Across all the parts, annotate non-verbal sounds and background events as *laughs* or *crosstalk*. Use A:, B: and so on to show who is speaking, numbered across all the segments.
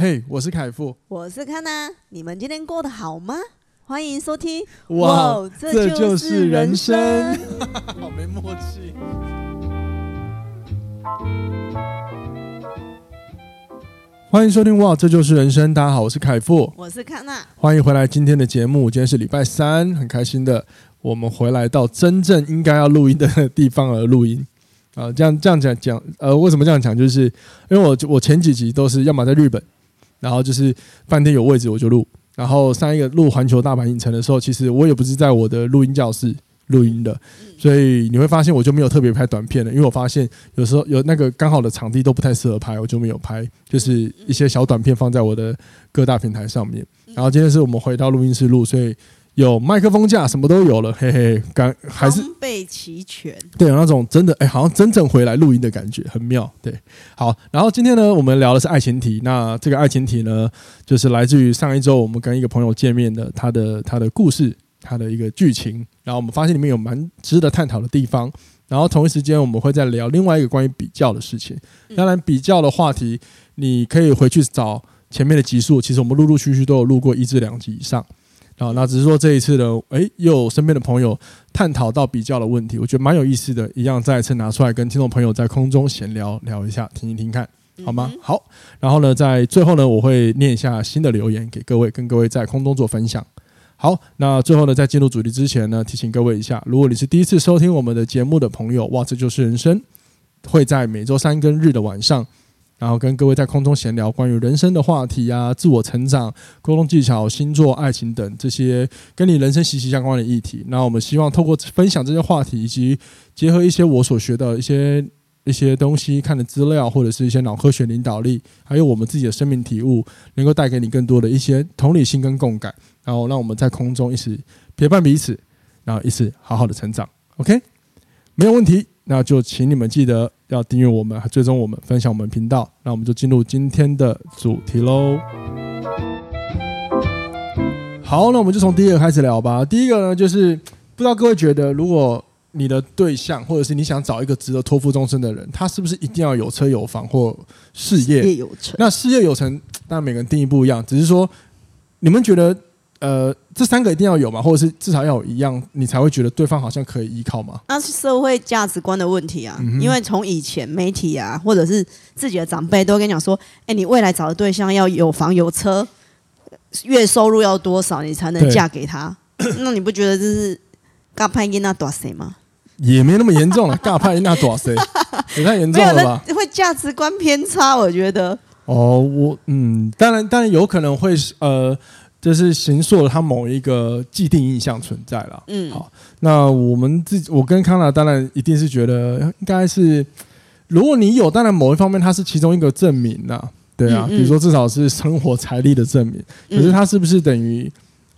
A: 嘿，我是凯富，
B: 我是康娜，你们今天过得好吗？欢迎收听。
A: 哇，这就是人生，*laughs* 好没默契。欢迎收听哇，这就是人生。大家好，我是凯富，
B: 我是康娜，
A: 欢迎回来今天的节目。今天是礼拜三，很开心的，我们回来到真正应该要录音的地方而录音啊。这样这样讲讲，呃，为什么这样讲？就是因为我我前几集都是要么在日本，然后就是饭店有位置我就录，然后上一个录环球大阪影城的时候，其实我也不是在我的录音教室。录音的，所以你会发现我就没有特别拍短片了，因为我发现有时候有那个刚好的场地都不太适合拍，我就没有拍，就是一些小短片放在我的各大平台上面。然后今天是我们回到录音室录，所以有麦克风架，什么都有了，嘿嘿，刚还是
B: 备齐全，
A: 对，有那种真的哎，好像真正回来录音的感觉，很妙。对，好，然后今天呢，我们聊的是爱情题，那这个爱情题呢，就是来自于上一周我们跟一个朋友见面的他的他的故事。他的一个剧情，然后我们发现里面有蛮值得探讨的地方，然后同一时间我们会再聊另外一个关于比较的事情。当然，比较的话题你可以回去找前面的集数，其实我们陆陆续续都有录过一至两集以上。然后那只是说这一次呢，诶，又有身边的朋友探讨到比较的问题，我觉得蛮有意思的，一样再一次拿出来跟听众朋友在空中闲聊聊一下，听一听看好吗？好，然后呢，在最后呢，我会念一下新的留言给各位，跟各位在空中做分享。好，那最后呢，在进入主题之前呢，提醒各位一下，如果你是第一次收听我们的节目的朋友，哇，这就是人生，会在每周三跟日的晚上，然后跟各位在空中闲聊关于人生的话题啊，自我成长、沟通技巧、星座、爱情等这些跟你人生息息相关的议题。那我们希望透过分享这些话题，以及结合一些我所学的一些 *laughs* 一些东西、看的资料，或者是一些脑科学领导力，还有我们自己的生命体悟，能够带给你更多的一些同理心跟共感。然后让我们在空中一起陪伴彼此，然后一起好好的成长。OK，没有问题。那就请你们记得要订阅我们，追踪我们，分享我们频道。那我们就进入今天的主题喽。好，那我们就从第一个开始聊吧。第一个呢，就是不知道各位觉得，如果你的对象或者是你想找一个值得托付终身的人，他是不是一定要有车有房或事业，事业有成？那事业有成，当然每个人定义不一样。只是说，你们觉得？呃，这三个一定要有嘛，或者是至少要有一样，你才会觉得对方好像可以依靠吗？
B: 那是社会价值观的问题啊，嗯、因为从以前媒体啊，或者是自己的长辈都跟你讲说，哎，你未来找的对象要有房有车，月收入要多少，你才能嫁给他？*coughs* 那你不觉得这是尬派因那多谁吗？
A: 也没那么严重了，尬派因那多谁 *laughs* 也太严重了吧？
B: 会价值观偏差，我觉得。
A: 哦，我嗯，当然，当然有可能会呃。就是形塑了他某一个既定印象存在了。嗯，好，那我们自己，我跟康娜当然一定是觉得应该是，如果你有，当然某一方面它是其中一个证明呐，对啊，比如说至少是生活财力的证明。可是他是不是等于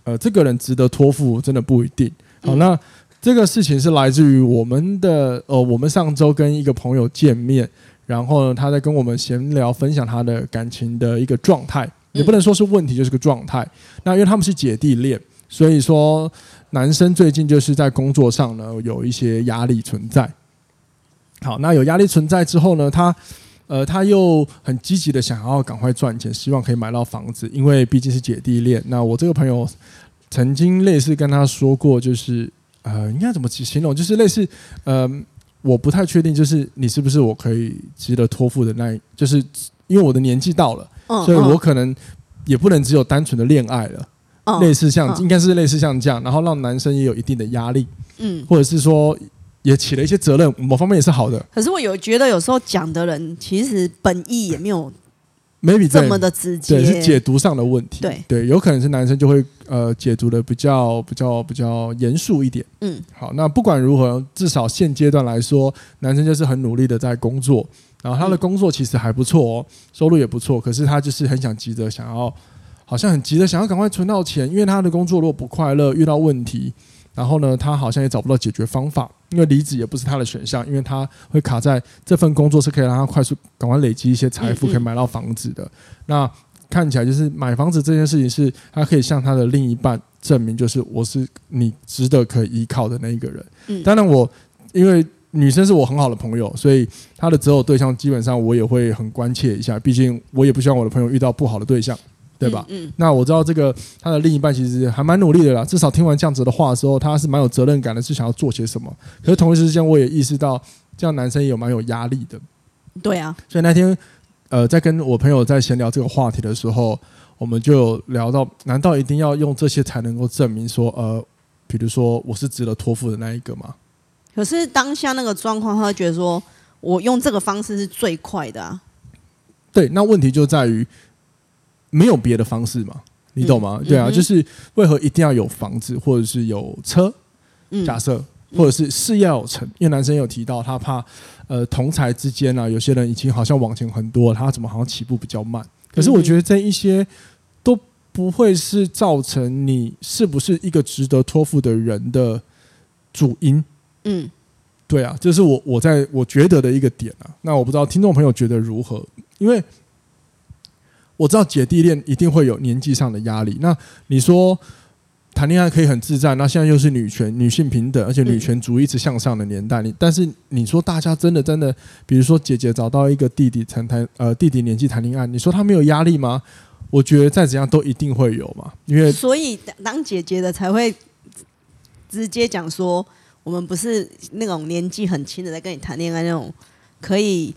A: 呃这个人值得托付，真的不一定。好，那这个事情是来自于我们的呃，我们上周跟一个朋友见面，然后呢，他在跟我们闲聊，分享他的感情的一个状态。也不能说是问题，就是个状态。那因为他们是姐弟恋，所以说男生最近就是在工作上呢有一些压力存在。好，那有压力存在之后呢，他呃他又很积极的想要赶快赚钱，希望可以买到房子，因为毕竟是姐弟恋。那我这个朋友曾经类似跟他说过，就是呃应该怎么去形容？就是类似呃我不太确定，就是你是不是我可以值得托付的那，就是因为我的年纪到了。所以我可能也不能只有单纯的恋爱了，类似像应该是类似像这样，然后让男生也有一定的压力，嗯，或者是说也起了一些责任，某方面也是好的。
B: 可是我有觉得有时候讲的人其实本意也没有 maybe 这么的直接，
A: 对，是解读上的问题。对对，有可能是男生就会呃解读的比较比较比较严肃一点。嗯，好，那不管如何，至少现阶段来说，男生就是很努力的在工作。然后他的工作其实还不错哦，收入也不错，可是他就是很想急着想要，好像很急着想要赶快存到钱，因为他的工作如果不快乐，遇到问题，然后呢，他好像也找不到解决方法，因为离职也不是他的选项，因为他会卡在这份工作是可以让他快速赶快累积一些财富，可以买到房子的。那看起来就是买房子这件事情是他可以向他的另一半证明，就是我是你值得可以依靠的那一个人。当然我因为。女生是我很好的朋友，所以她的择偶对象基本上我也会很关切一下，毕竟我也不希望我的朋友遇到不好的对象，对吧？嗯。嗯，那我知道这个他的另一半其实还蛮努力的啦，至少听完这样子的话的时候，他是蛮有责任感的，是想要做些什么。可是同一时间，我也意识到这样男生也有蛮有压力的。
B: 对啊。
A: 所以那天，呃，在跟我朋友在闲聊这个话题的时候，我们就有聊到，难道一定要用这些才能够证明说，呃，比如说我是值得托付的那一个吗？
B: 可是当下那个状况，他会觉得说，我用这个方式是最快的啊。
A: 对，那问题就在于没有别的方式嘛，你懂吗？嗯、对啊，嗯、就是为何一定要有房子，或者是有车？嗯、假设，或者是事业要有成，因为男生有提到他怕，呃，同才之间呢、啊，有些人已经好像往前很多，他怎么好像起步比较慢？可是我觉得这一些都不会是造成你是不是一个值得托付的人的主因。嗯，对啊，这是我我在我觉得的一个点啊。那我不知道听众朋友觉得如何？因为我知道姐弟恋一定会有年纪上的压力。那你说谈恋爱可以很自在，那现在又是女权、女性平等，而且女权主义一直向上的年代。你但是你说大家真的真的，比如说姐姐找到一个弟弟谈谈，呃，弟弟年纪谈恋爱，你说他没有压力吗？我觉得再怎样都一定会有嘛。因为
B: 所以当姐姐的才会直接讲说。我们不是那种年纪很轻的在跟你谈恋爱那种，可以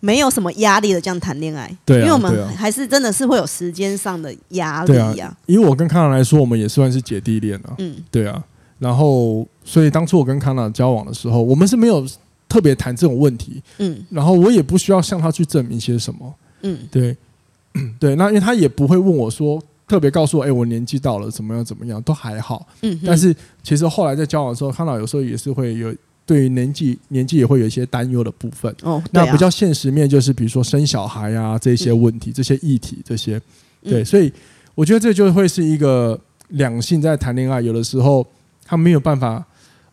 B: 没有什么压力的这样谈恋爱。对啊，因为我们还是真的是会有时间上的压力呀、啊。
A: 因为我跟康娜来说，我们也算是姐弟恋啊。嗯，对啊。然后，所以当初我跟康娜交往的时候，我们是没有特别谈这种问题。嗯。然后我也不需要向他去证明些什么。嗯，对，*clears throat* 对。那因为他也不会问我说。特别告诉我，哎、欸，我年纪到了，怎么样，怎么样，都还好。嗯，但是其实后来在交往的时候，看到有时候也是会有对于年纪年纪也会有一些担忧的部分。哦，那比较现实面就是，比如说生小孩啊这些问题、嗯、这些议题这些，对，所以我觉得这就会是一个两性在谈恋爱，有的时候他没有办法，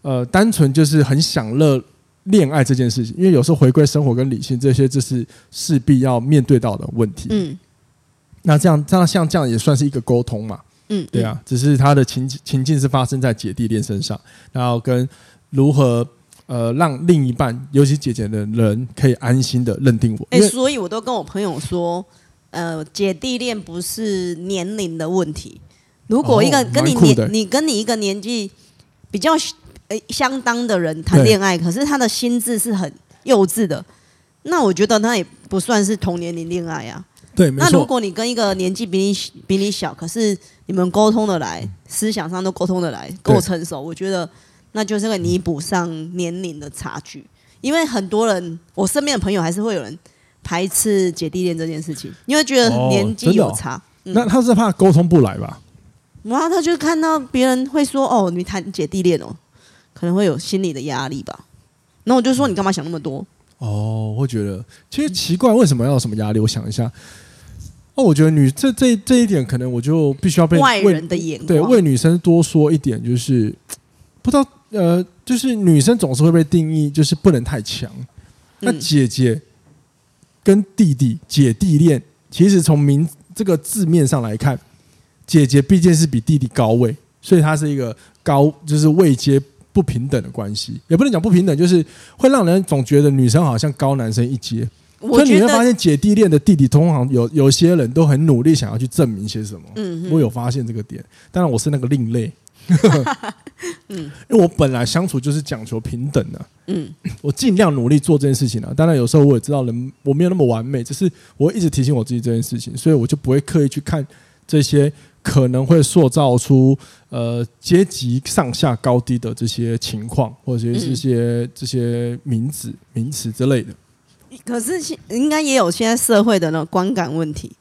A: 呃，单纯就是很享乐恋爱这件事情，因为有时候回归生活跟理性这些，这是势必要面对到的问题。嗯。那这样，这样像这样也算是一个沟通嘛？嗯，对啊，只是他的情情境是发生在姐弟恋身上，然后跟如何呃让另一半，尤其姐姐的人可以安心的认定我。哎、
B: 欸，所以我都跟我朋友说，呃，姐弟恋不是年龄的问题。如果一个跟你年，哦、你跟你一个年纪比较呃相当的人谈恋爱，可是他的心智是很幼稚的，那我觉得那也不算是同年龄恋爱啊。
A: 对，
B: 那如果你跟一个年纪比你比你小，可是你们沟通的来，思想上都沟通的来，够成熟，我觉得那就是会弥补上年龄的差距。因为很多人，我身边的朋友还是会有人排斥姐弟恋这件事情，因为觉得年纪有差。哦哦嗯、
A: 那他是怕沟通不来吧？
B: 哇，他就看到别人会说哦，你谈姐弟恋哦，可能会有心理的压力吧。那我就说你干嘛想那么多？
A: 哦，我会觉得其实奇怪，为什么要有什么压力？我想一下。哦，我觉得女这这这一点，可能我就必须要被
B: 外人的眼光
A: 对为女生多说一点，就是不知道呃，就是女生总是会被定义就是不能太强。那姐姐跟弟弟姐弟恋，其实从名这个字面上来看，姐姐毕竟是比弟弟高位，所以她是一个高就是位阶不平等的关系，也不能讲不平等，就是会让人总觉得女生好像高男生一阶。所以你会发现，姐弟恋的弟弟通常有有些人都很努力，想要去证明些什么。嗯，我有发现这个点。当然，我是那个另类。*laughs* 嗯，因为我本来相处就是讲求平等的。嗯，我尽量努力做这件事情啊。当然，有时候我也知道人我没有那么完美，只是我一直提醒我自己这件事情，所以我就不会刻意去看这些可能会塑造出呃阶级上下高低的这些情况，或者是这些这些名词名词之类的。
B: 可是现应该也有现在社会的那种观感问题，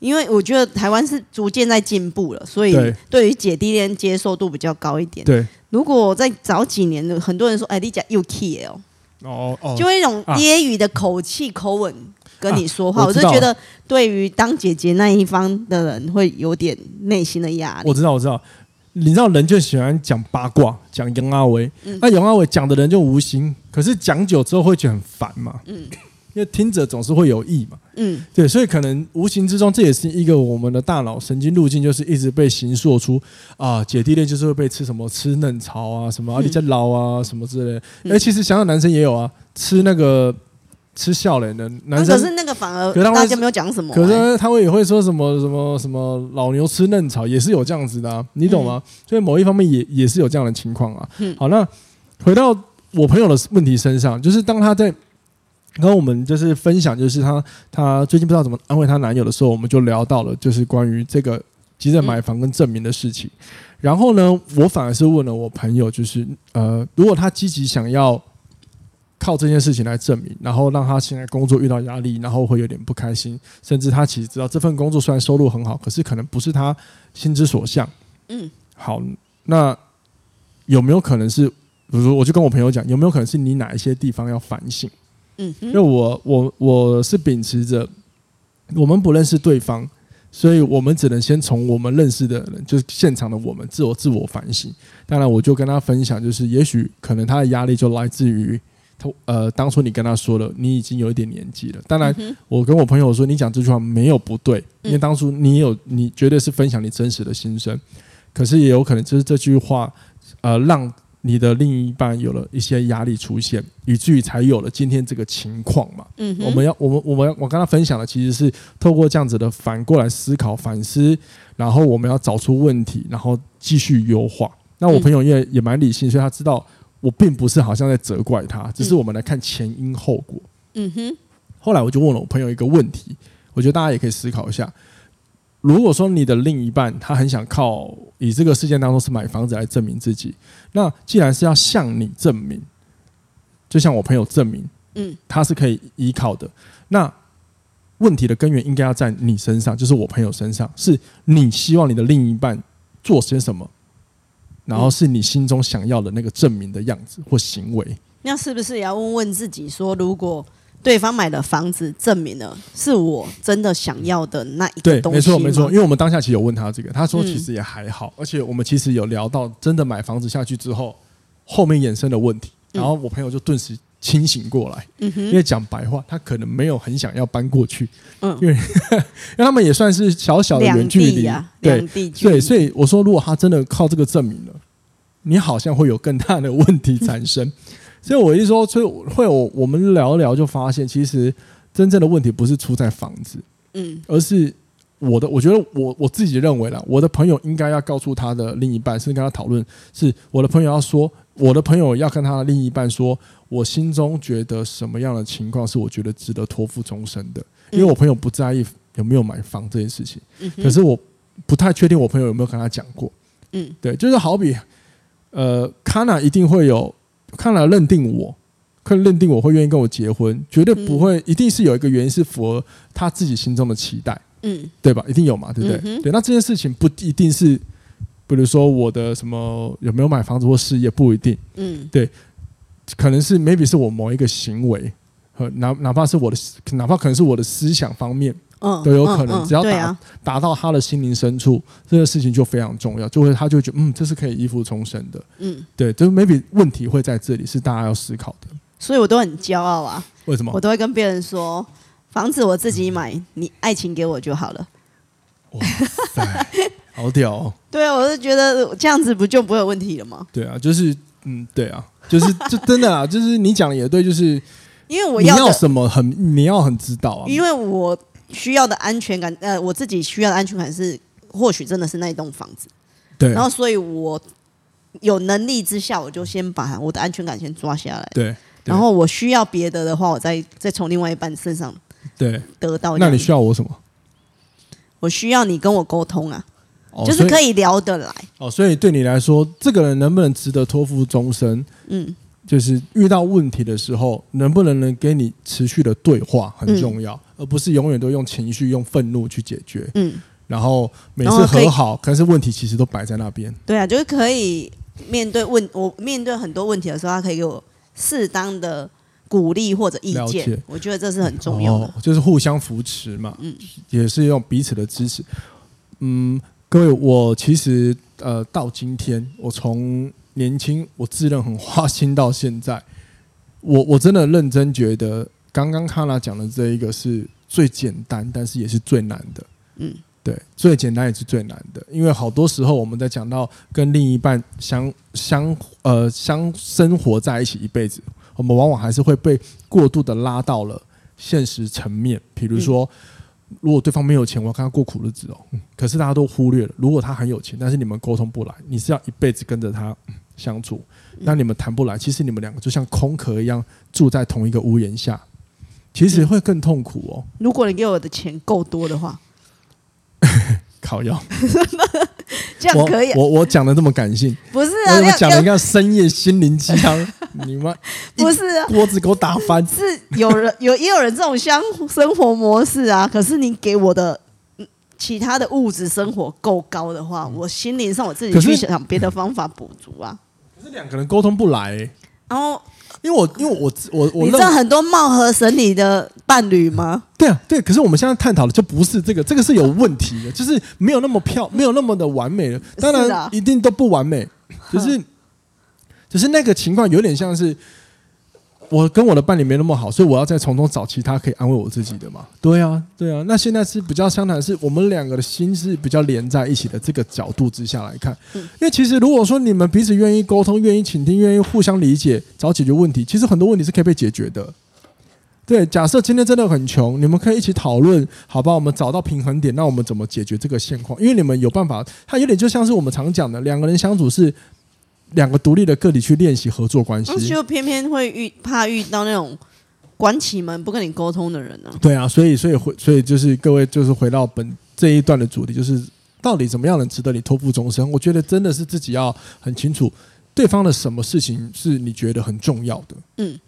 B: 因为我觉得台湾是逐渐在进步了，所以对。于姐弟恋接受度比较高一点。
A: 对，
B: 如果在早几年的，很多人说：“哎，你讲又 key 哦，哦哦，就会一种揶揄的口气、口吻跟你说话，啊、我，我就觉得对于当姐姐那一方的人会有点内心的压力。
A: 我知道，我知道。你知道人就喜欢讲八卦，讲杨阿威。嗯、那杨阿伟讲的人就无形，可是讲久之后会觉得很烦嘛。嗯，因为听者总是会有意嘛。
B: 嗯，
A: 对，所以可能无形之中，这也是一个我们的大脑神经路径，就是一直被形塑出啊，姐弟恋就是会被吃什么吃嫩草啊，什么阿里在捞啊，什么之类的。哎、嗯，其实想想男生也有啊，吃那个。吃笑脸的男生，
B: 可是那个反而大家没有讲什么。
A: 可是他会也会说什么什么什么老牛吃嫩草，也是有这样子的，啊，你懂吗？所以某一方面也也是有这样的情况啊。好，那回到我朋友的问题身上，就是当他在跟我们就是分享，就是他他最近不知道怎么安慰他男友的时候，我们就聊到了就是关于这个急着买房跟证明的事情。然后呢，我反而是问了我朋友，就是呃，如果他积极想要。靠这件事情来证明，然后让他现在工作遇到压力，然后会有点不开心，甚至他其实知道这份工作虽然收入很好，可是可能不是他心之所向。嗯，好，那有没有可能是，比如说，我就跟我朋友讲，有没有可能是你哪一些地方要反省？嗯，因为我我我是秉持着我们不认识对方，所以我们只能先从我们认识的人，就是现场的我们自我自我反省。当然，我就跟他分享，就是也许可能他的压力就来自于。他呃，当初你跟他说了，你已经有一点年纪了。当然，我跟我朋友说，你讲这句话没有不对，因为当初你有，你绝对是分享你真实的心声。可是也有可能就是这句话，呃，让你的另一半有了一些压力出现，以至于才有了今天这个情况嘛。嗯，我们要，我们，我们，我跟他分享的其实是透过这样子的反过来思考、反思，然后我们要找出问题，然后继续优化。那我朋友也也蛮理性，所以他知道。我并不是好像在责怪他，只是我们来看前因后果。嗯哼。后来我就问了我朋友一个问题，我觉得大家也可以思考一下：如果说你的另一半他很想靠以这个事件当中是买房子来证明自己，那既然是要向你证明，就像我朋友证明，嗯，他是可以依靠的。那问题的根源应该要在你身上，就是我朋友身上，是你希望你的另一半做些什么？然后是你心中想要的那个证明的样子或行为，
B: 那是不是也要问问自己说，如果对方买的房子证明了是我真的想要的那一个东西？对，没错没错，因
A: 为我们当下其实有问他这个，他说其实也还好，而且我们其实有聊到真的买房子下去之后，后面衍生的问题，然后我朋友就顿时。清醒过来，因为讲白话，他可能没有很想要搬过去，嗯，因为 *laughs* 因为他们也算是小小的远距离，对对，所以我说，如果他真的靠这个证明了，你好像会有更大的问题产生。*laughs* 所以我一说，所以会有我们聊一聊，就发现其实真正的问题不是出在房子，嗯，而是我的，我觉得我我自己认为啦，我的朋友应该要告诉他的另一半，甚至跟他讨论，是我的朋友要说，我的朋友要跟他的另一半说。我心中觉得什么样的情况是我觉得值得托付终身的？因为我朋友不在意有没有买房这件事情，可是我不太确定我朋友有没有跟他讲过。嗯，对，就是好比，呃，康纳一定会有康纳认定我，可认定我会愿意跟我结婚，绝对不会，一定是有一个原因是符合他自己心中的期待，嗯，对吧？一定有嘛，对不对？对，那这件事情不一定是，比如说我的什么有没有买房子或事业不一定，嗯，对。可能是 maybe 是我某一个行为，和哪哪怕是我的，哪怕可能是我的思想方面，嗯，都有可能。只要达达到他的心灵深处，这个事情就非常重要，就会他就觉得，嗯，这是可以依附重生的。嗯，对，就是 maybe 问题会在这里，是大家要思考的。
B: 所以我都很骄傲啊。
A: 为什么？
B: 我都会跟别人说，房子我自己买，你爱情给我就好了。
A: 哇塞，好屌哦！*laughs*
B: 对啊，我是觉得这样子不就不会有问题了吗？
A: 对啊，就是嗯，对啊。就是，就真的啊，就是你讲的也对，就是
B: 因为我要，
A: 你要什么很，你要很知道啊。
B: 因为我需要的安全感，呃，我自己需要的安全感是，或许真的是那一栋房子。
A: 对。
B: 然后，所以我有能力之下，我就先把我的安全感先抓下来。
A: 对。
B: 然后我需要别的的话，我再再从另外一半身上
A: 对
B: 得到。
A: 那你需要我什么？
B: 我需要你跟我沟通啊。就是可以聊得来
A: 哦，所以对你来说，这个人能不能值得托付终身？嗯，就是遇到问题的时候，能不能能跟你持续的对话很重要，而不是永远都用情绪、用愤怒去解决。嗯，然后每次和好，可是问题其实都摆在那边。
B: 对啊，就是可以面对问我面对很多问题的时候，他可以给我适当的鼓励或者意见。我觉得这是很重要的，
A: 就是互相扶持嘛。嗯，也是用彼此的支持。嗯。各位，我其实呃，到今天，我从年轻，我自认很花心到现在，我我真的认真觉得，刚刚卡拉讲的这一个是最简单，但是也是最难的。
B: 嗯，
A: 对，最简单也是最难的，因为好多时候我们在讲到跟另一半相相呃相生活在一起一辈子，我们往往还是会被过度的拉到了现实层面。比如说，如果对方没有钱，我要跟他过苦日子哦。可是大家都忽略了，如果他很有钱，但是你们沟通不来，你是要一辈子跟着他相处。那你们谈不来，其实你们两个就像空壳一样住在同一个屋檐下，其实会更痛苦哦。
B: 如果你给我的钱够多的话，
A: 靠腰，*laughs*
B: 这样可以。
A: 我我讲的这么感性，
B: 不是啊？
A: 我讲了一个深夜心灵鸡汤，*laughs* 你妈
B: 不是
A: 锅子给我打翻。
B: 是有人 *laughs* 有也有人这种相生活模式啊？可是你给我的其他的物质生活够高的话，我心灵上我自己去想别的方法补足啊。
A: 可是两个人沟通不来、欸，
B: 然后
A: 因为我因为我我我
B: 你知道很多貌合神离的伴侣吗？
A: 对啊，对。可是我们现在探讨的就不是这个，这个是有问题的，*laughs* 就是没有那么漂，没有那么的完美的。当然一定都不完美，只是只是那个情况有点像是。我跟我的伴侣没那么好，所以我要再从中找其他可以安慰我自己的嘛？对啊，对啊。那现在是比较相谈，是我们两个的心是比较连在一起的这个角度之下来看。因为其实如果说你们彼此愿意沟通、愿意倾听、愿意互相理解、找解决问题，其实很多问题是可以被解决的。对，假设今天真的很穷，你们可以一起讨论，好吧？我们找到平衡点，那我们怎么解决这个现况？因为你们有办法，它有点就像是我们常讲的，两个人相处是。两个独立的个体去练习合作关系，
B: 就偏偏会遇怕遇到那种关起门不跟你沟通的人呢、啊？
A: 对啊，所以所以回所以就是各位就是回到本这一段的主题，就是到底怎么样能值得你托付终身？我觉得真的是自己要很清楚对方的什么事情是你觉得很重要的，嗯，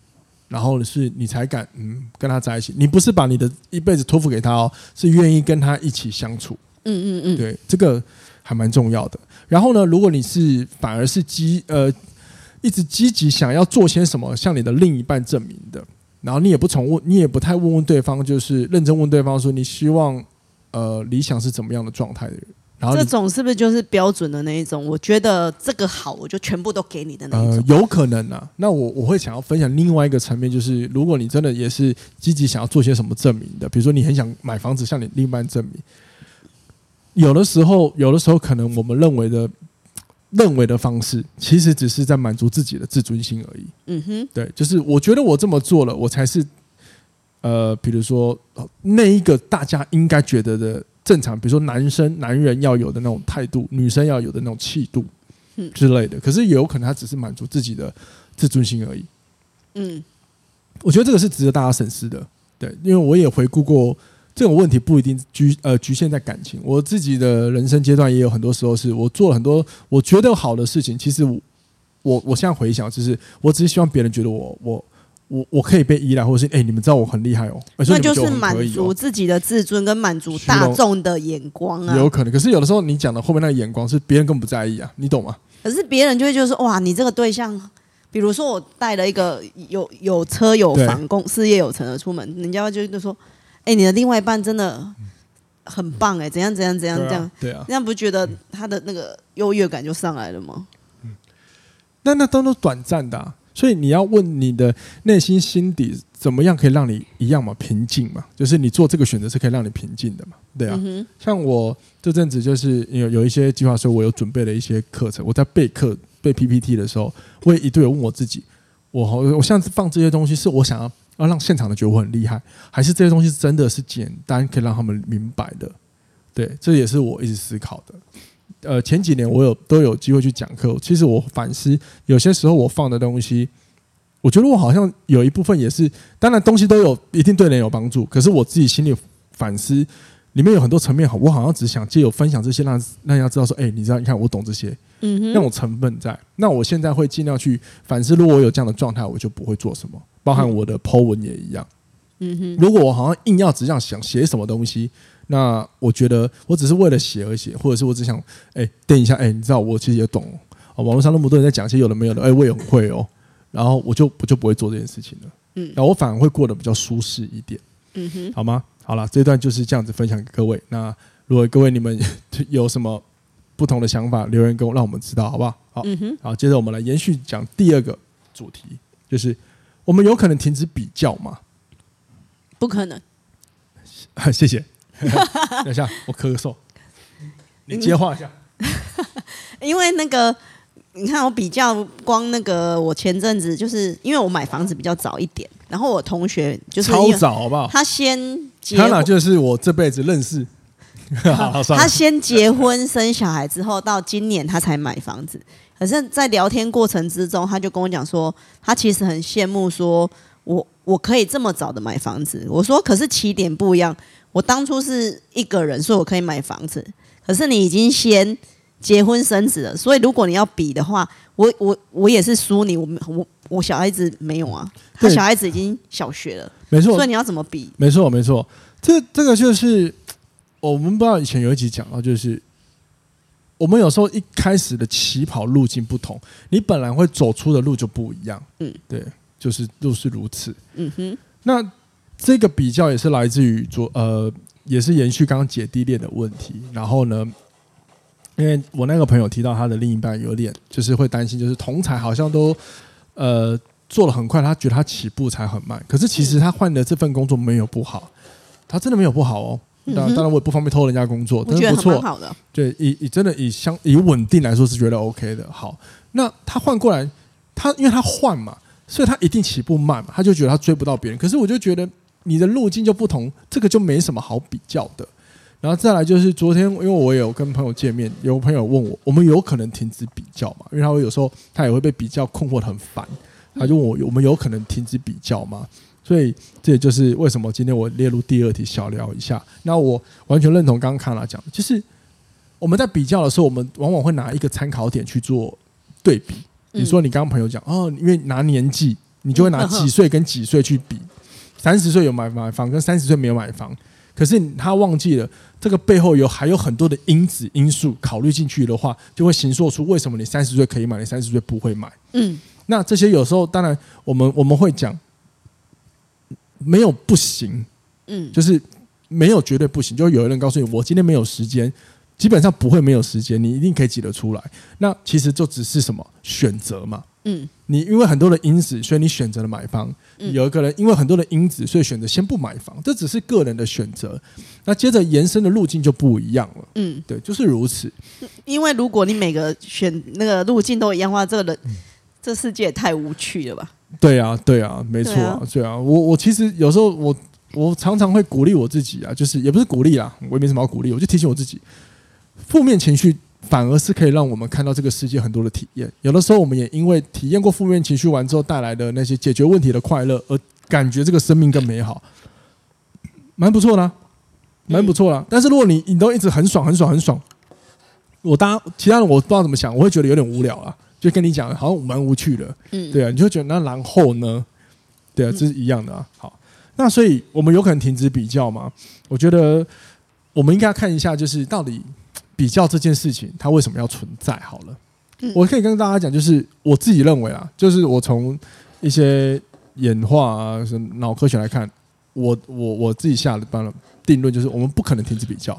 A: 然后是你才敢嗯跟他在一起。你不是把你的一辈子托付给他哦，是愿意跟他一起相处，嗯嗯嗯，对，这个还蛮重要的。然后呢，如果你是反而是积呃一直积极想要做些什么向你的另一半证明的，然后你也不从问，你也不太问问对方，就是认真问对方说你希望呃理想是怎么样的状态的人，然后这
B: 种是不是就是标准的那一种？我觉得这个好，我就全部都给你的那一种。
A: 呃，有可能啊。那我我会想要分享另外一个层面，就是如果你真的也是积极想要做些什么证明的，比如说你很想买房子向你另一半证明。有的时候，有的时候，可能我们认为的、认为的方式，其实只是在满足自己的自尊心而已。嗯哼，对，就是我觉得我这么做了，我才是，呃，比如说那一个大家应该觉得的正常，比如说男生、男人要有的那种态度，女生要有的那种气度，之类的。可是也有可能他只是满足自己的自尊心而已。嗯，我觉得这个是值得大家审视的。对，因为我也回顾过。这种问题不一定局呃局限在感情，我自己的人生阶段也有很多时候是我做了很多我觉得好的事情，其实我我，我现在回想，就是我只是希望别人觉得我我我我可以被依赖，或者是哎、欸、你们知道我很厉害哦，
B: 那就是满足自己的自尊跟满足大众的眼光啊，
A: 有可能。可是有的时候你讲的后面那个眼光是别人根本不在意啊，你懂吗？
B: 可是别人就会觉得说哇，你这个对象，比如说我带了一个有有车有房、公事业有成的出门，人家就就说。哎，你的另外一半真的很棒哎，怎样怎样怎样这样？
A: 对啊，
B: 这样不觉得他的那个优越感就上来了吗？
A: 嗯，那那都是短暂的，所以你要问你的内心心底怎么样可以让你一样嘛平静嘛？就是你做这个选择是可以让你平静的嘛？对啊，像我这阵子就是有有一些计划，说我有准备了一些课程，我在备课备 PPT 的时候，我也一度有问我自己，我我像是放这些东西是我想要。要让现场的觉悟很厉害，还是这些东西真的是简单可以让他们明白的？对，这也是我一直思考的。呃，前几年我有都有机会去讲课，其实我反思，有些时候我放的东西，我觉得我好像有一部分也是，当然东西都有一定对人有帮助，可是我自己心里反思，里面有很多层面好，我好像只想借由分享这些让，让让大家知道说，哎，你知道，你看我懂这些，嗯哼，那种成分在。那我现在会尽量去反思，如果我有这样的状态，我就不会做什么。包含我的 Po 文也一样。嗯哼，如果我好像硬要只想想写什么东西，那我觉得我只是为了写而写，或者是我只想哎垫一下哎，你知道我其实也懂哦。网络上那么多人在讲一些有的没有的，哎，我也很会哦。然后我就我就不会做这件事情了。嗯，那我反而会过得比较舒适一点。嗯哼，好吗？好了，这段就是这样子分享给各位。那如果各位你们 *laughs* 有什么不同的想法，留言给我，让我们知道，好不好？好，嗯哼，好，接着我们来延续讲第二个主题，就是。我们有可能停止比较吗？
B: 不可能。*laughs*
A: 谢谢。*laughs* 等一下，我咳嗽。你接话一下。
B: 因为那个，你看我比较光那个，我前阵子就是因为我买房子比较早一点，然后我同学就是
A: 超早，好不好？
B: 他先结
A: 他俩就是我这辈子认识。*laughs*
B: 他先结婚生小孩之后，到今年他才买房子。可是，在聊天过程之中，他就跟我讲说，他其实很羡慕，说我我可以这么早的买房子。我说，可是起点不一样。我当初是一个人，所以我可以买房子。可是你已经先结婚生子了，所以如果你要比的话，我我我也是输你。我我我小孩子没有啊，他小孩子已经小学了，
A: 没错。
B: 所以你要怎么比？
A: 没错，没错。这这个就是我们不知道以前有一集讲到，就是。我们有时候一开始的起跑路径不同，你本来会走出的路就不一样。嗯，对，就是路是如此。嗯哼，那这个比较也是来自于昨呃，也是延续刚刚姐弟恋的问题。然后呢，因为我那个朋友提到他的另一半有点就是会担心，就是同才好像都呃做的很快，他觉得他起步才很慢。可是其实他换的这份工作没有不好，他真的没有不好哦。当当然，我也不方便偷人家工作，但是不错。好的，对，以以真的以相以稳定来说是觉得 OK 的。好，那他换过来，他因为他换嘛，所以他一定起步慢嘛，他就觉得他追不到别人。可是我就觉得你的路径就不同，这个就没什么好比较的。然后再来就是昨天，因为我有跟朋友见面，有朋友问我，我们有可能停止比较嘛？因为他会有时候他也会被比较困惑得很烦，他就问我，我们有可能停止比较吗？所以这也就是为什么今天我列入第二题小聊一下。那我完全认同刚刚卡拉讲的，就是我们在比较的时候，我们往往会拿一个参考点去做对比。你说你刚刚朋友讲哦，因为拿年纪，你就会拿几岁跟几岁去比，三十岁有买买房跟三十岁没有买房，可是他忘记了这个背后有还有很多的因子因素考虑进去的话，就会形塑出为什么你三十岁可以买，你三十岁不会买。嗯，那这些有时候当然我们我们会讲。没有不行，嗯，就是没有绝对不行。就有人告诉你，我今天没有时间，基本上不会没有时间，你一定可以挤得出来。那其实就只是什么选择嘛，嗯，你因为很多的因子，所以你选择了买房。有一个人因为很多的因子，所以选择先不买房，这只是个人的选择。那接着延伸的路径就不一样了，嗯，对，就是如此。
B: 因为如果你每个选那个路径都一样的话，这个人这世界也太无趣了吧？
A: 对啊，对啊，没错啊，对啊，我我其实有时候我我常常会鼓励我自己啊，就是也不是鼓励啊，我也没什么好鼓励，我就提醒我自己，负面情绪反而是可以让我们看到这个世界很多的体验。有的时候我们也因为体验过负面情绪完之后带来的那些解决问题的快乐，而感觉这个生命更美好，蛮不错的啊，蛮不错的啊。但是如果你你都一直很爽很爽很爽，我当其他人我不知道怎么想，我会觉得有点无聊啊。就跟你讲，好像蛮无趣的，嗯，对啊，你就觉得那然后呢？对啊，这是一样的啊。好，那所以我们有可能停止比较吗？我觉得我们应该看一下，就是到底比较这件事情它为什么要存在？好了，我可以跟大家讲，就是我自己认为啊，就是我从一些演化啊、什么脑科学来看，我我我自己下的了定论，就是我们不可能停止比较，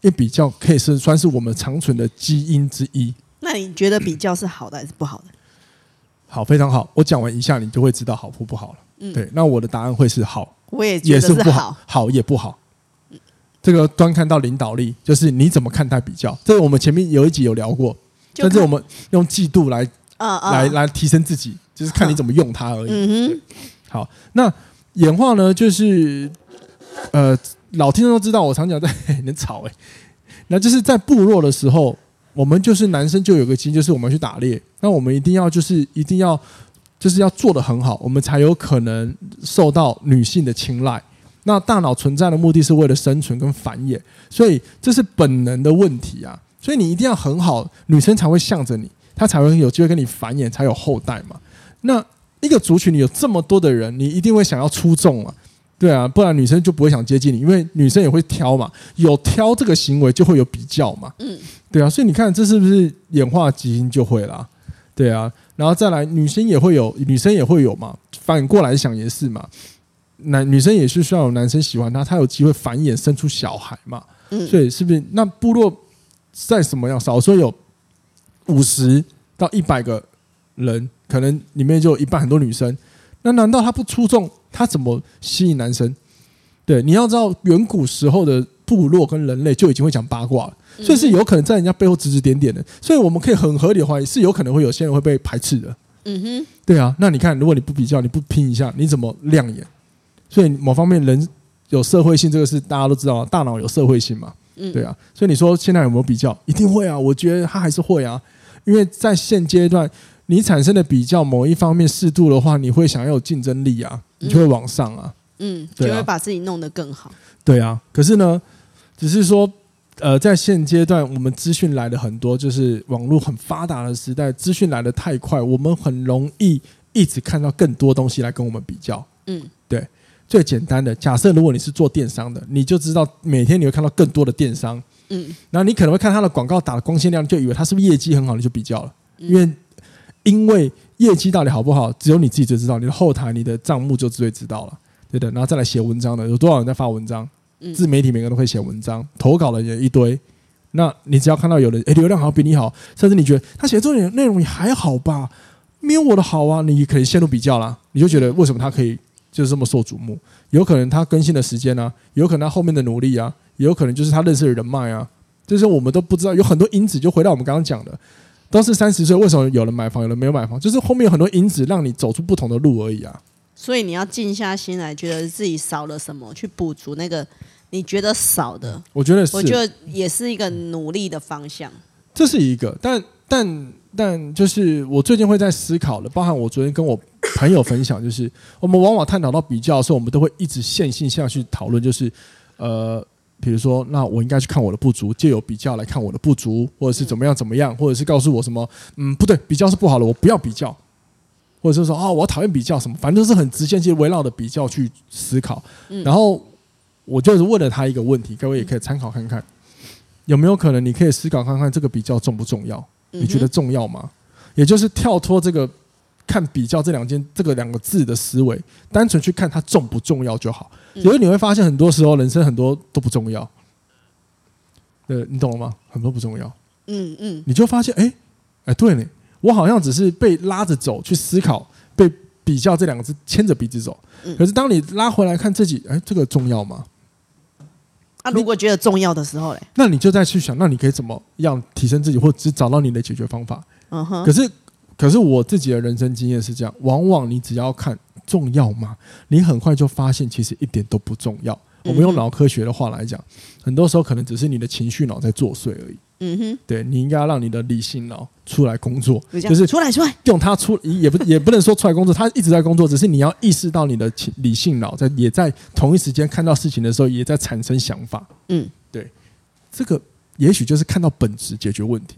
A: 因为比较可以是算是我们长存的基因之一。
B: 那你觉得比较是好的还是不好的？
A: 好，非常好。我讲完一下，你就会知道好或不好了。嗯，对。那我的答案会是好，
B: 我也觉得是，
A: 也是不好，好也不好。这个端看到领导力，就是你怎么看待比较。这个我们前面有一集有聊过，但是我们用嫉妒来，啊啊，来来提升自己，就是看你怎么用它而已。嗯哼。好，那演化呢？就是呃，老听众都知道，我常讲在 *laughs* 很吵哎，那就是在部落的时候。我们就是男生，就有个基因，就是我们去打猎。那我们一定要，就是一定要，就是要做得很好，我们才有可能受到女性的青睐。那大脑存在的目的是为了生存跟繁衍，所以这是本能的问题啊。所以你一定要很好，女生才会向着你，她才会有机会跟你繁衍，才有后代嘛。那一个族群里有这么多的人，你一定会想要出众啊。对啊，不然女生就不会想接近你，因为女生也会挑嘛，有挑这个行为就会有比较嘛。嗯，对啊，所以你看这是不是演化基因就会啦？对啊，然后再来女生也会有，女生也会有嘛，反过来想也是嘛，男女生也是需要有男生喜欢她，她有机会繁衍生出小孩嘛。嗯，所以是不是那部落再什么样，少说有五十到一百个人，可能里面就有一半很多女生。那难道她不出众？他怎么吸引男生？对，你要知道，远古时候的部落跟人类就已经会讲八卦了，所以是有可能在人家背后指指点点的。所以我们可以很合理的怀疑，是有可能会有些人会被排斥的。
B: 嗯哼，
A: 对啊。那你看，如果你不比较，你不拼一下，你怎么亮眼？所以某方面，人有社会性，这个是大家都知道，大脑有社会性嘛。嗯，对啊。所以你说现在有没有比较？一定会啊。我觉得他还是会啊，因为在现阶段，你产生的比较某一方面适度的话，你会想要有竞争力啊，你就会往上啊。
B: 嗯，就会把自己弄得更好。
A: 对啊，可是呢，只是说，呃，在现阶段，我们资讯来的很多，就是网络很发达的时代，资讯来的太快，我们很容易一直看到更多东西来跟我们比较。嗯，对。最简单的假设，如果你是做电商的，你就知道每天你会看到更多的电商。嗯，然后你可能会看他的广告打的光鲜亮丽，就以为他是不是业绩很好，你就比较了。因为因为业绩到底好不好，只有你自己最知道，你的后台、你的账目就最知道了。对的，然后再来写文章的，有多少人在发文章？自媒体每个人都会写文章，投稿的人一堆。那你只要看到有人，诶，流量好像比你好，甚至你觉得他写的这种内容也还好吧，没有我的好啊，你可以陷入比较啦。你就觉得为什么他可以就是这么受瞩目？有可能他更新的时间啊，有可能他后面的努力啊，也有可能就是他认识的人脉啊，这些我们都不知道。有很多因子，就回到我们刚刚讲的，都是三十岁，为什么有人买房，有人没有买房？就是后面有很多因子让你走出不同的路而已啊。
B: 所以你要静下心来，觉得自己少了什么，去补足那个你觉得少的。
A: 我觉得是，
B: 我觉得也是一个努力的方向。
A: 这是一个，但但但就是我最近会在思考了，包含我昨天跟我朋友分享，就是我们往往探讨到比较的时候，我们都会一直线性下去讨论，就是呃，比如说，那我应该去看我的不足，借由比较来看我的不足，或者是怎么样怎么样，或者是告诉我什么，嗯，不对，比较是不好的，我不要比较。或者是说啊，我讨厌比较什么，反正都是很直线，其实围绕着比较去思考。然后我就是问了他一个问题，各位也可以参考看看，有没有可能你可以思考看看这个比较重不重要？你觉得重要吗？也就是跳脱这个看比较这两件这个两个字的思维，单纯去看它重不重要就好。因为你会发现，很多时候人生很多都不重要。对，你懂了吗？很多不重要。嗯嗯，你就发现，哎哎，对呢。我好像只是被拉着走去思考，被比较这两个字牵着鼻子走。可是当你拉回来看自己，哎，这个重要吗？
B: 啊，如果觉得重要的时候嘞，
A: 那你就再去想，那你可以怎么样提升自己，或者只找到你的解决方法。嗯哼。可是，可是我自己的人生经验是这样：往往你只要看重要吗？你很快就发现其实一点都不重要。我们用脑科学的话来讲，很多时候可能只是你的情绪脑在作祟而已。嗯哼，对，你应该要让你的理性脑出来工作，就是
B: 出来出来，
A: 用它出也不 *laughs* 也不能说出来工作，它一直在工作，只是你要意识到你的理性脑在也在同一时间看到事情的时候也在产生想法。嗯，对，这个也许就是看到本质解决问题。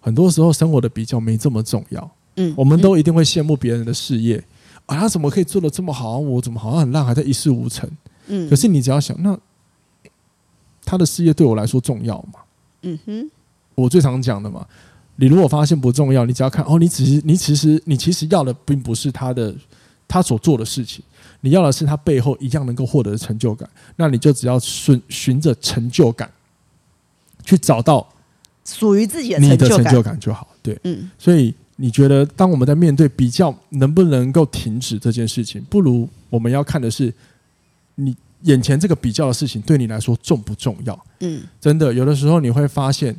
A: 很多时候生活的比较没这么重要。嗯，我们都一定会羡慕别人的事业啊，他怎么可以做的这么好，我怎么好像很烂，还在一事无成。嗯，可是你只要想，那他的事业对我来说重要吗？嗯哼，我最常讲的嘛，你如果发现不重要，你只要看哦，你只是你其实你其实要的并不是他的他所做的事情，你要的是他背后一样能够获得的成就感，那你就只要顺循着成就感去找到
B: 属于自己的
A: 你的成就感就好。对，嗯，所以你觉得当我们在面对比较能不能够停止这件事情，不如我们要看的是你。眼前这个比较的事情对你来说重不重要？嗯，真的，有的时候你会发现，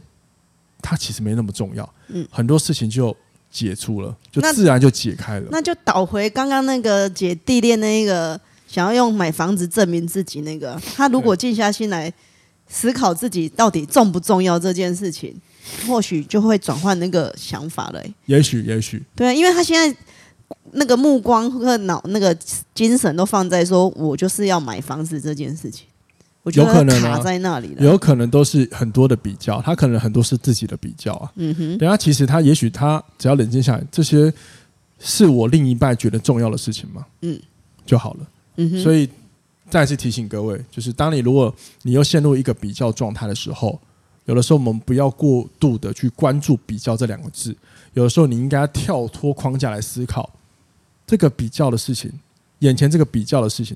A: 它其实没那么重要。嗯，很多事情就解除了，就自然就解开了。
B: 那，那就倒回刚刚那个姐弟恋那个，想要用买房子证明自己那个，他如果静下心来思考自己到底重不重要这件事情，或许就会转换那个想法了。
A: 也许，也许，
B: 对啊，因为他现在。那个目光和脑那个精神都放在说，我就是要买房子这件事情，我觉得卡在那里了。
A: 有可能都是很多的比较，他可能很多是自己的比较啊。嗯哼，等下其实他也许他只要冷静下来，这些是我另一半觉得重要的事情嘛，嗯，就好了。嗯哼，所以再次提醒各位，就是当你如果你又陷入一个比较状态的时候，有的时候我们不要过度的去关注比较这两个字，有的时候你应该跳脱框架来思考。这个比较的事情，眼前这个比较的事情，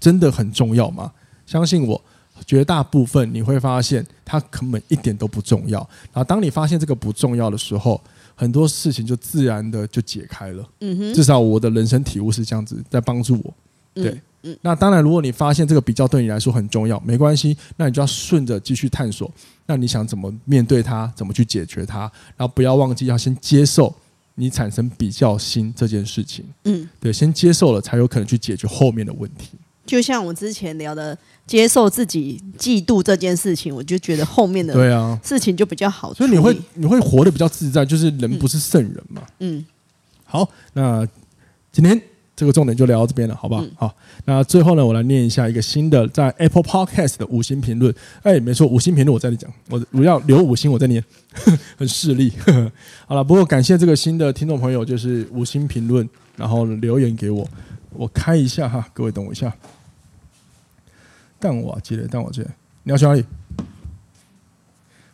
A: 真的很重要吗？相信我，绝大部分你会发现它根本一点都不重要。然后当你发现这个不重要的时候，很多事情就自然的就解开了。嗯哼，至少我的人生体悟是这样子，在帮助我。对，嗯，那当然，如果你发现这个比较对你来说很重要，没关系，那你就要顺着继续探索。那你想怎么面对它，怎么去解决它，然后不要忘记要先接受你产生比较心这件事情。嗯，对，先接受了，才有可能去解决后面的问题。
B: 就像我之前聊的，接受自己嫉妒这件事情，我就觉得后面的对啊事情就比较好。
A: 所以你会你会活得比较自在，就是人不是圣人嘛。嗯，嗯好，那今天这个重点就聊到这边了，好不好？嗯、好，那最后呢，我来念一下一个新的在 Apple Podcast 的五星评论。哎，没错，五星评论我在这里讲，我我要留五星，我在念，*laughs* 很势利。*laughs* 好了，不过感谢这个新的听众朋友，就是五星评论，然后留言给我。我开一下哈，各位等我一下。但我记得，但我记得，你要去哪里？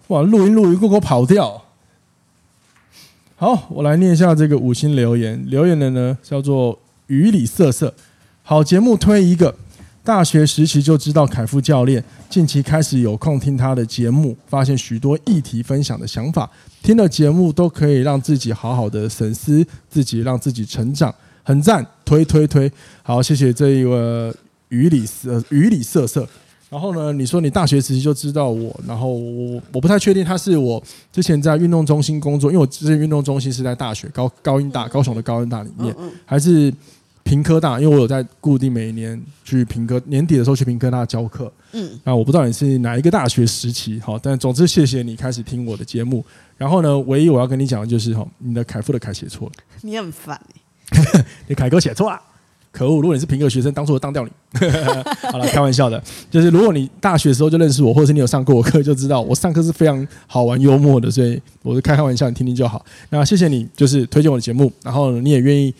A: 哇，录音录音，给我跑掉。好，我来念一下这个五星留言。留言的呢叫做雨里瑟瑟。好节目推一个。大学时期就知道凯富教练，近期开始有空听他的节目，发现许多议题分享的想法。听了节目都可以让自己好好的审思自己，让自己成长。很赞，推推推，好，谢谢这一位雨里瑟雨里瑟瑟。然后呢，你说你大学时期就知道我，然后我我不太确定他是我之前在运动中心工作，因为我之前运动中心是在大学高高音大高雄的高音大里面，还是屏科大，因为我有在固定每一年去平科年底的时候去平科大教课。嗯，那我不知道你是哪一个大学时期，好，但总之谢谢你开始听我的节目。然后呢，唯一我要跟你讲的就是哈，你的凯富的凯写错了，
B: 你很烦 *laughs*
A: 你凯哥写错了，可恶！如果你是平科学生，当初我当掉你。*laughs* 好了，开玩笑的，就是如果你大学时候就认识我，或者是你有上过我课，就知道我上课是非常好玩幽默的，所以我是开开玩笑，你听听就好。那谢谢你，就是推荐我的节目，然后你也愿意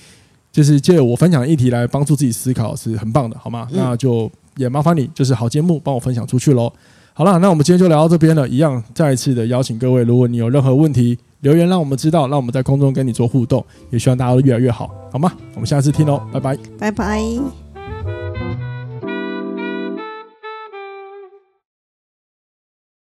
A: 就是借我分享的议题来帮助自己思考，是很棒的，好吗？那就也麻烦你，就是好节目帮我分享出去喽。好了，那我们今天就聊到这边了，一样再一次的邀请各位，如果你有任何问题。留言让我们知道，让我们在空中跟你做互动，也希望大家都越来越好，好吗？我们下次听喽，拜拜，
B: 拜拜。